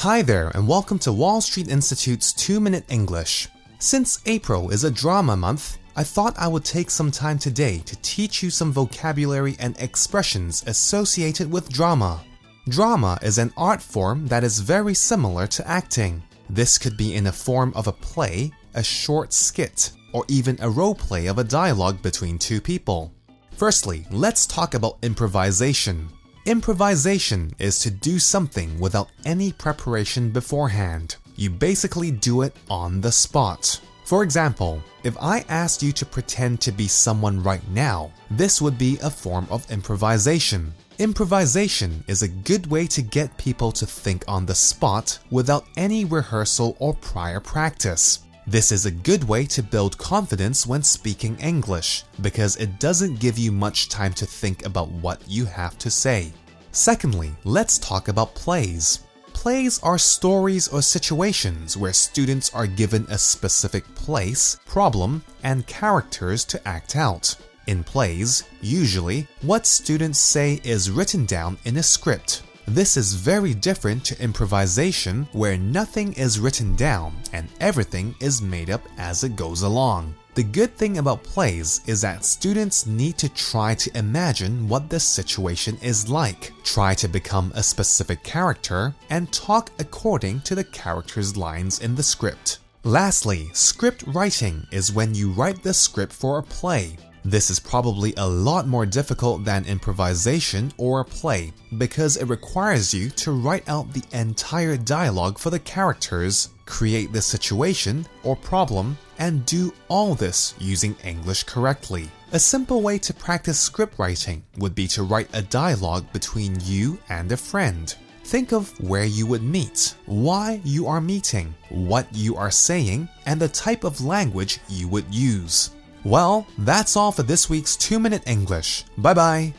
Hi there, and welcome to Wall Street Institute's 2 Minute English. Since April is a drama month, I thought I would take some time today to teach you some vocabulary and expressions associated with drama. Drama is an art form that is very similar to acting. This could be in the form of a play, a short skit, or even a role play of a dialogue between two people. Firstly, let's talk about improvisation. Improvisation is to do something without any preparation beforehand. You basically do it on the spot. For example, if I asked you to pretend to be someone right now, this would be a form of improvisation. Improvisation is a good way to get people to think on the spot without any rehearsal or prior practice. This is a good way to build confidence when speaking English because it doesn't give you much time to think about what you have to say. Secondly, let's talk about plays. Plays are stories or situations where students are given a specific place, problem, and characters to act out. In plays, usually, what students say is written down in a script. This is very different to improvisation, where nothing is written down and everything is made up as it goes along. The good thing about plays is that students need to try to imagine what the situation is like, try to become a specific character, and talk according to the character's lines in the script. Lastly, script writing is when you write the script for a play. This is probably a lot more difficult than improvisation or play because it requires you to write out the entire dialogue for the characters, create the situation or problem, and do all this using English correctly. A simple way to practice script writing would be to write a dialogue between you and a friend. Think of where you would meet, why you are meeting, what you are saying, and the type of language you would use. Well, that's all for this week's 2 Minute English. Bye bye.